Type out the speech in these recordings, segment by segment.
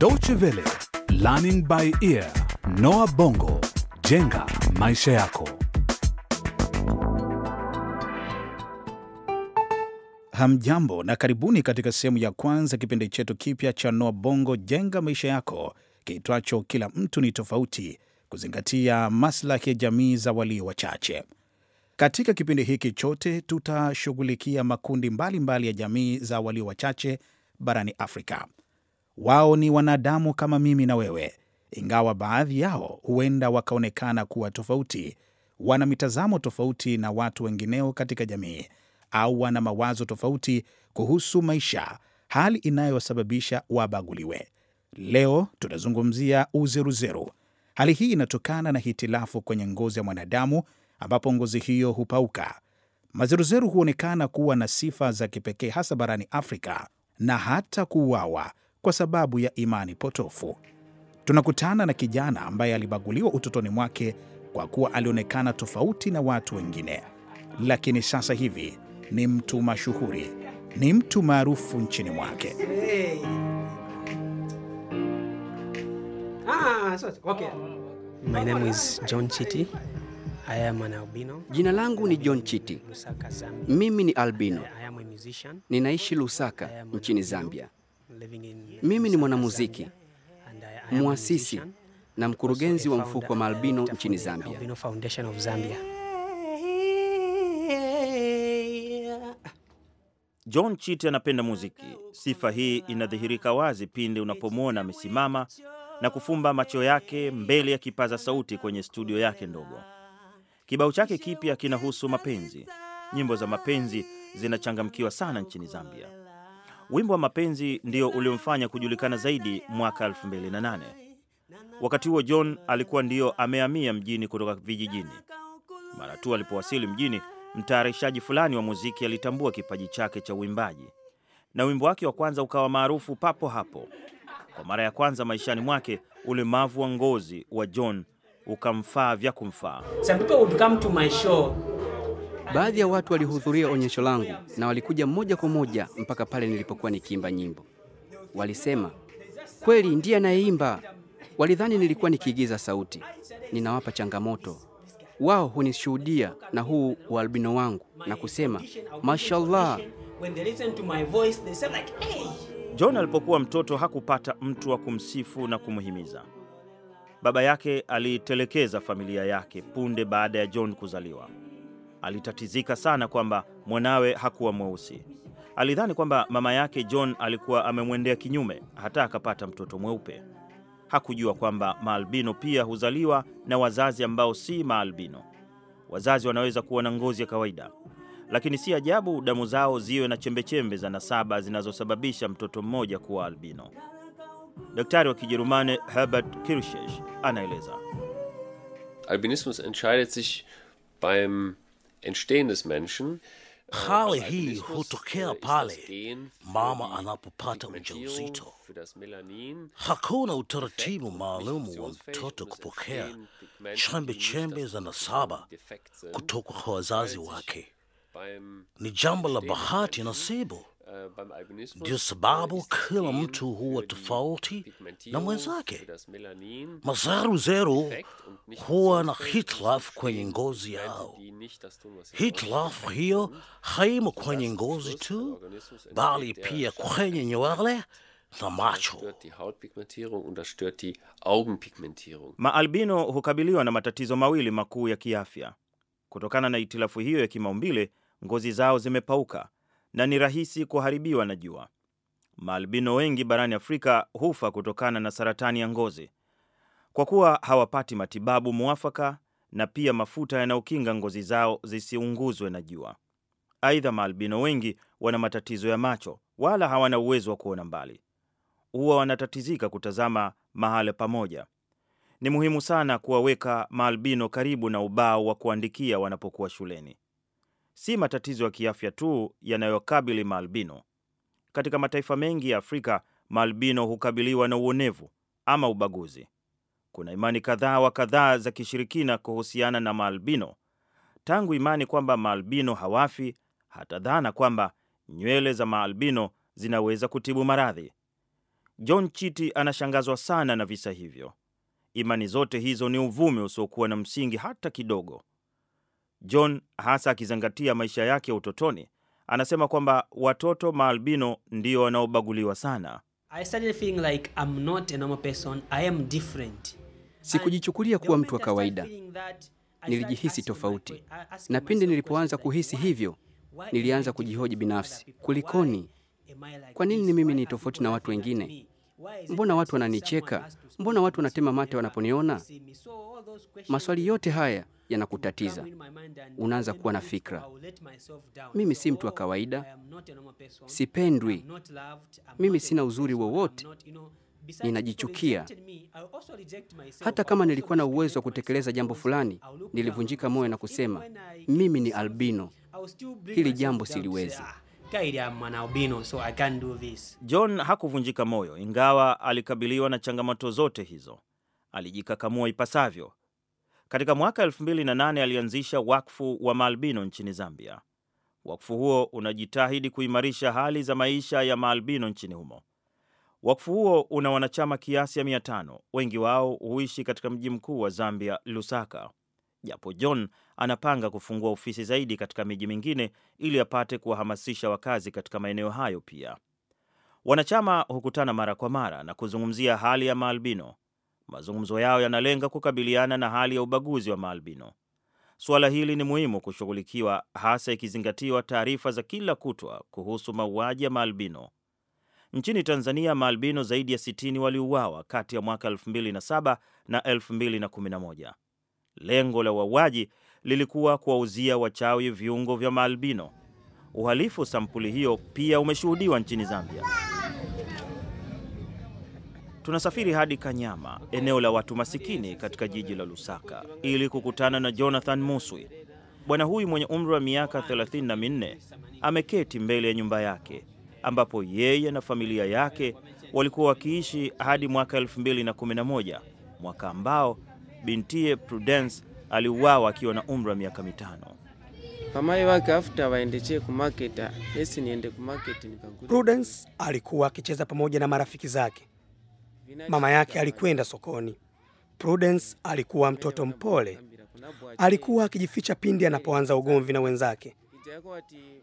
Deutsche Welle, Learning by Ear, Noah Bongo, jenga maisha yako. Hamjambo na karibuni katika sehemu ya kwanza kipindi chetu kipya cha Noa Bongo jenga maisha yako kiitwacho kila mtu ni tofauti, kuzingatia maslahi ya jamii za walio wachache. Katika kipindi hiki chote tutashughulikia makundi mbalimbali mbali ya jamii za walio wachache barani Afrika. Wao ni wanadamu kama mimi na wewe, ingawa baadhi yao huenda wakaonekana kuwa tofauti, wana mitazamo tofauti na watu wengineo katika jamii au wana mawazo tofauti kuhusu maisha, hali inayosababisha wabaguliwe. Leo tunazungumzia uzeruzeru. Hali hii inatokana na hitilafu kwenye ngozi ya mwanadamu, ambapo ngozi hiyo hupauka. Mazeruzeru huonekana kuwa na sifa za kipekee hasa barani Afrika na hata kuuawa kwa sababu ya imani potofu. Tunakutana na kijana ambaye alibaguliwa utotoni mwake kwa kuwa alionekana tofauti na watu wengine, lakini sasa hivi ni mtu mashuhuri, ni mtu maarufu nchini mwake. Hey. Ah, so, okay. My name is John Chiti. I am an albino. Jina langu ni John Chiti. Mimi ni albino. I am a musician. Ninaishi Lusaka nchini Zambia. Living in Mimi ni mwanamuziki, Zambia. And I- I am a muasisi musician, na mkurugenzi wa mfuko wa and maalbino nchini Zambia. John Chiti anapenda muziki. Sifa hii inadhihirika wazi pindi unapomwona amesimama na kufumba macho yake mbele ya kipaza sauti kwenye studio yake ndogo. Kibao chake kipya kinahusu mapenzi. Nyimbo za mapenzi zinachangamkiwa sana nchini Zambia. Wimbo wa mapenzi ndio uliomfanya kujulikana zaidi mwaka 2008. Wakati huo John alikuwa ndio amehamia mjini kutoka vijijini. Mara tu alipowasili mjini, mtayarishaji fulani wa muziki alitambua kipaji chake cha uimbaji, na wimbo wake wa kwanza ukawa maarufu papo hapo. Kwa mara ya kwanza maishani mwake, ulemavu wa ngozi wa John ukamfaa vya kumfaa. Some people would come to my show Baadhi ya watu walihudhuria onyesho langu na walikuja moja kwa moja mpaka pale nilipokuwa nikiimba nyimbo. Walisema, kweli ndiye anayeimba. Walidhani nilikuwa nikiigiza sauti. Ninawapa changamoto. Wao hunishuhudia na huu ualbino wangu na kusema, mashallah, When they listen to my voice, they say like, hey. John alipokuwa mtoto hakupata mtu wa kumsifu na kumhimiza. Baba yake alitelekeza familia yake punde baada ya John kuzaliwa. Alitatizika sana kwamba mwanawe hakuwa mweusi. Alidhani kwamba mama yake John alikuwa amemwendea kinyume, hata akapata mtoto mweupe. Hakujua kwamba maalbino pia huzaliwa na wazazi ambao si maalbino. Wazazi wanaweza kuwa na ngozi ya kawaida, lakini si ajabu damu zao ziwe na chembechembe za nasaba zinazosababisha mtoto mmoja kuwa albino. Daktari wa Kijerumani Herbert Kirschech anaeleza. Albinismus entscheidet sich beim Entstehen des Menschen. Hali hii hutokea äh, pale mama anapopata ujauzito. Hakuna utaratibu maalum wa mtoto kupokea chembe chembe za nasaba kutoka kwa wazazi wake. Ni jambo la bahati nasibu. Ndio sababu kila mtu huwa tofauti na mwenzake. nicht huwa na hitlaf hitilafu kwenye ngozi yao. sollen. hiyo haimo kwenye ngozi tu, bali pia kwenye nywele na macho. Maalbino hukabiliwa na matatizo mawili makuu ya kiafya. Kutokana na itilafu hiyo ya kimaumbile, ngozi zao zimepauka na ni rahisi kuharibiwa na jua. Maalbino wengi barani Afrika hufa kutokana na saratani ya ngozi kwa kuwa hawapati matibabu muafaka na pia mafuta yanayokinga ngozi zao zisiunguzwe na jua. Aidha, maalbino wengi wana matatizo ya macho wala hawana uwezo wa kuona mbali. Huwa wanatatizika kutazama mahali pamoja. Ni muhimu sana kuwaweka maalbino karibu na ubao wa kuandikia wanapokuwa shuleni. Si matatizo ya kiafya tu yanayokabili maalbino. Katika mataifa mengi ya Afrika, maalbino hukabiliwa na uonevu ama ubaguzi. Kuna imani kadhaa wa kadhaa za kishirikina kuhusiana na maalbino, tangu imani kwamba maalbino hawafi hata dhana kwamba nywele za maalbino zinaweza kutibu maradhi. John Chiti anashangazwa sana na visa hivyo. Imani zote hizo ni uvumi usiokuwa na msingi hata kidogo. John, hasa akizingatia maisha yake ya utotoni, anasema kwamba watoto maalbino ndio wanaobaguliwa sana. I started feeling like I'm not a normal person. I am different. Sikujichukulia kuwa mtu wa kawaida. Nilijihisi tofauti. Na pindi nilipoanza kuhisi hivyo, nilianza kujihoji binafsi. Kulikoni? Kwa nini ni mimi ni tofauti na watu wengine? Mbona watu wananicheka? Mbona watu wanatema mate wanaponiona? they see me? So all those questions Maswali yote haya yanakutatiza. Unaanza kuwa na fikra. I will let myself down. Mimi si mtu wa oh, kawaida. Sipendwi. Mimi sina uzuri wowote. I'm not, you know, besides Ninajichukia. people rejected me, I also reject myself. Hata kama nilikuwa na uwezo wa kutekeleza jambo fulani, nilivunjika moyo na kusema Even when I mimi ni albino. I will still bring Hili jambo siliwezi. "Ah, Kaidi, I'm an albino, so I can't do this. John hakuvunjika moyo, ingawa alikabiliwa na changamoto zote hizo. Alijikakamua ipasavyo. Katika mwaka 2008 alianzisha wakfu wa maalbino nchini Zambia. Wakfu huo unajitahidi kuimarisha hali za maisha ya maalbino nchini humo. Wakfu huo una wanachama kiasi ya 500, wengi wao huishi katika mji mkuu wa Zambia, Lusaka, japo John anapanga kufungua ofisi zaidi katika miji mingine ili apate kuwahamasisha wakazi katika maeneo hayo pia. Wanachama hukutana mara kwa mara na kuzungumzia hali ya maalbino. Mazungumzo yao yanalenga kukabiliana na hali ya ubaguzi wa maalbino. Suala hili ni muhimu kushughulikiwa, hasa ikizingatiwa taarifa za kila kutwa kuhusu mauaji ya maalbino. Nchini Tanzania, maalbino zaidi ya 60 waliuawa kati ya mwaka 2007 na 2011. Lengo la wauaji lilikuwa kuwauzia wachawi viungo vya maalbino. Uhalifu sampuli hiyo pia umeshuhudiwa nchini Zambia. Tunasafiri hadi Kanyama, eneo la watu masikini katika jiji la Lusaka, ili kukutana na Jonathan Muswi. Bwana huyu mwenye umri wa miaka 34 ameketi mbele ya nyumba yake ambapo yeye na familia yake walikuwa wakiishi hadi mwaka 2011, mwaka ambao bintiye Prudence aliuawa akiwa na umri wa miaka mitano. pamayi wake afuta waendechee kumaketa esi niende kumaketi Prudence alikuwa akicheza pamoja na marafiki zake. Mama yake alikwenda sokoni. Prudence alikuwa mtoto mpole, alikuwa akijificha pindi anapoanza ugomvi na wenzake.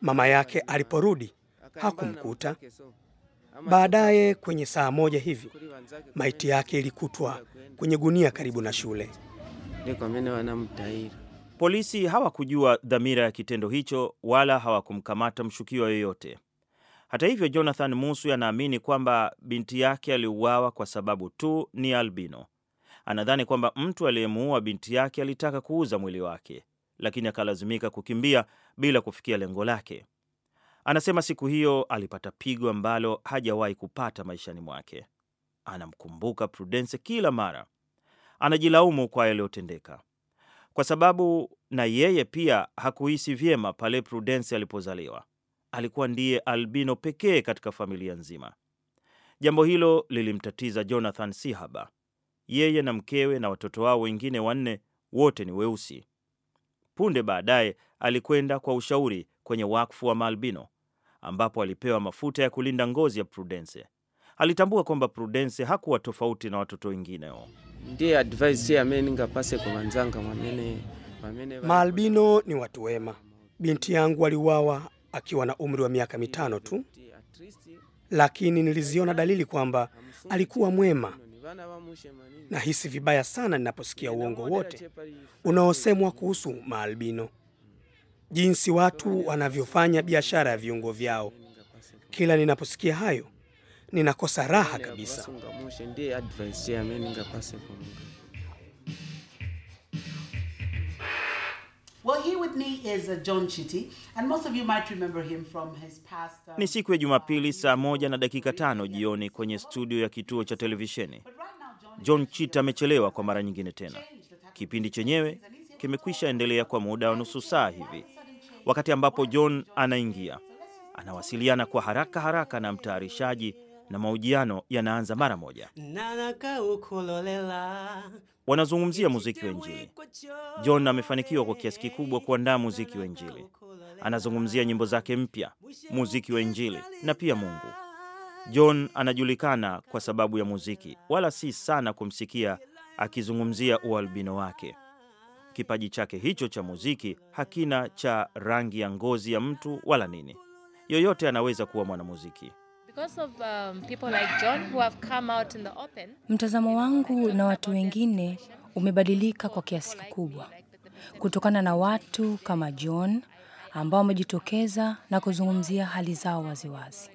Mama yake aliporudi hakumkuta. Baadaye kwenye saa moja hivi maiti yake ilikutwa kwenye gunia karibu na shule. Polisi hawakujua dhamira ya kitendo hicho wala hawakumkamata mshukiwa yoyote. Hata hivyo, Jonathan Muswi anaamini kwamba binti yake aliuawa kwa sababu tu ni albino. Anadhani kwamba mtu aliyemuua binti yake alitaka kuuza mwili wake, lakini akalazimika kukimbia bila kufikia lengo lake. Anasema siku hiyo alipata pigo ambalo hajawahi kupata maishani mwake. Anamkumbuka Prudence kila mara, anajilaumu kwa yaliyotendeka kwa sababu na yeye pia hakuhisi vyema pale Prudence alipozaliwa. Alikuwa ndiye albino pekee katika familia nzima. Jambo hilo lilimtatiza Jonathan Sihaba. Yeye na mkewe na watoto wao wengine wanne wote ni weusi. Punde baadaye alikwenda kwa ushauri kwenye wakfu wa maalbino ambapo alipewa mafuta ya kulinda ngozi ya Prudence. Alitambua kwamba Prudence hakuwa tofauti na watoto wengine. ndiye advice amene ngapase mwamene Maalbino ni watu wema. Binti yangu aliuawa akiwa na umri wa miaka mitano tu, lakini niliziona dalili kwamba alikuwa mwema. Nahisi vibaya sana ninaposikia uongo wote unaosemwa kuhusu maalbino, jinsi watu wanavyofanya biashara ya viungo vyao. Kila ninaposikia hayo ninakosa raha kabisa. Well, here with me is uh, John Chitty, and most of you might remember him from his past. Uh, Ni siku ya Jumapili saa moja na dakika tano jioni kwenye studio ya kituo cha televisheni. but right now, John John amechelewa kwa mara nyingine tena. Kipindi chenyewe kimekwisha endelea kwa muda wa nusu saa hivi. Wakati ambapo John anaingia, anawasiliana kwa haraka haraka na mtayarishaji na mahojiano yanaanza mara moja. Wanazungumzia muziki wa Injili. John amefanikiwa kwa kiasi kikubwa kuandaa muziki wa Injili. Anazungumzia nyimbo zake mpya, muziki wa Injili na pia Mungu. John anajulikana kwa sababu ya muziki, wala si sana kumsikia akizungumzia ualbino wake. Kipaji chake hicho cha muziki hakina cha rangi ya ngozi ya mtu wala nini. Yoyote anaweza kuwa mwanamuziki. Um, Mtazamo wangu na watu wengine umebadilika kwa kiasi kikubwa kutokana na watu kama John ambao wamejitokeza na kuzungumzia hali zao waziwazi.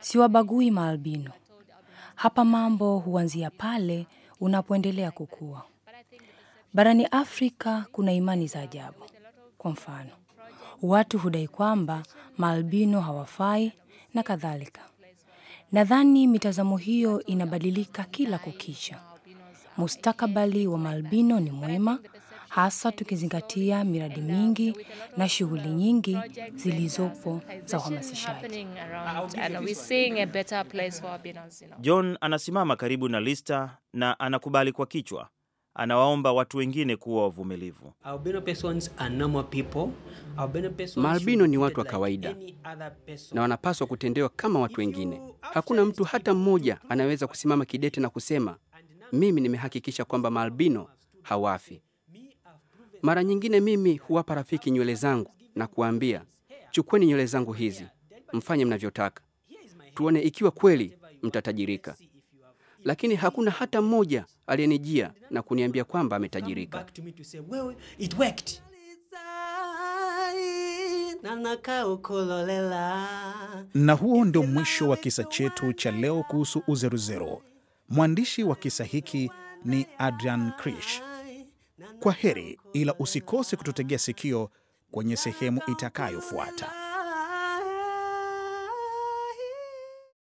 Siwabagui maalbino. Hapa mambo huanzia pale unapoendelea kukua. Barani Afrika kuna imani za ajabu. Kwa mfano, watu hudai kwamba maalbino hawafai na kadhalika. Nadhani mitazamo hiyo inabadilika kila kukicha. Mustakabali wa maalbino ni mwema, hasa tukizingatia miradi mingi na shughuli nyingi zilizopo za uhamasishaji. John anasimama karibu na Lista na anakubali kwa kichwa. Anawaomba watu wengine kuwa wavumilivu. Albino persons are normal people. Albino persons Maalbino ni watu wa kawaida na wanapaswa kutendewa kama watu wengine. Hakuna mtu hata mmoja anayeweza kusimama kidete na kusema mimi nimehakikisha kwamba maalbino hawafi. Mara nyingine mimi huwapa rafiki nywele zangu na kuwaambia, chukweni nywele zangu hizi, mfanye mnavyotaka, tuone ikiwa kweli mtatajirika. Lakini hakuna hata mmoja aliyenijia na kuniambia kwamba ametajirika. Back to me to say, well, it worked. Nanaka ukololela. Na huo ndio mwisho wa kisa chetu cha leo kuhusu uzeruzeru. Mwandishi wa kisa hiki ni Adrian Krish. Kwa heri, ila usikose kututegea sikio kwenye sehemu itakayofuata.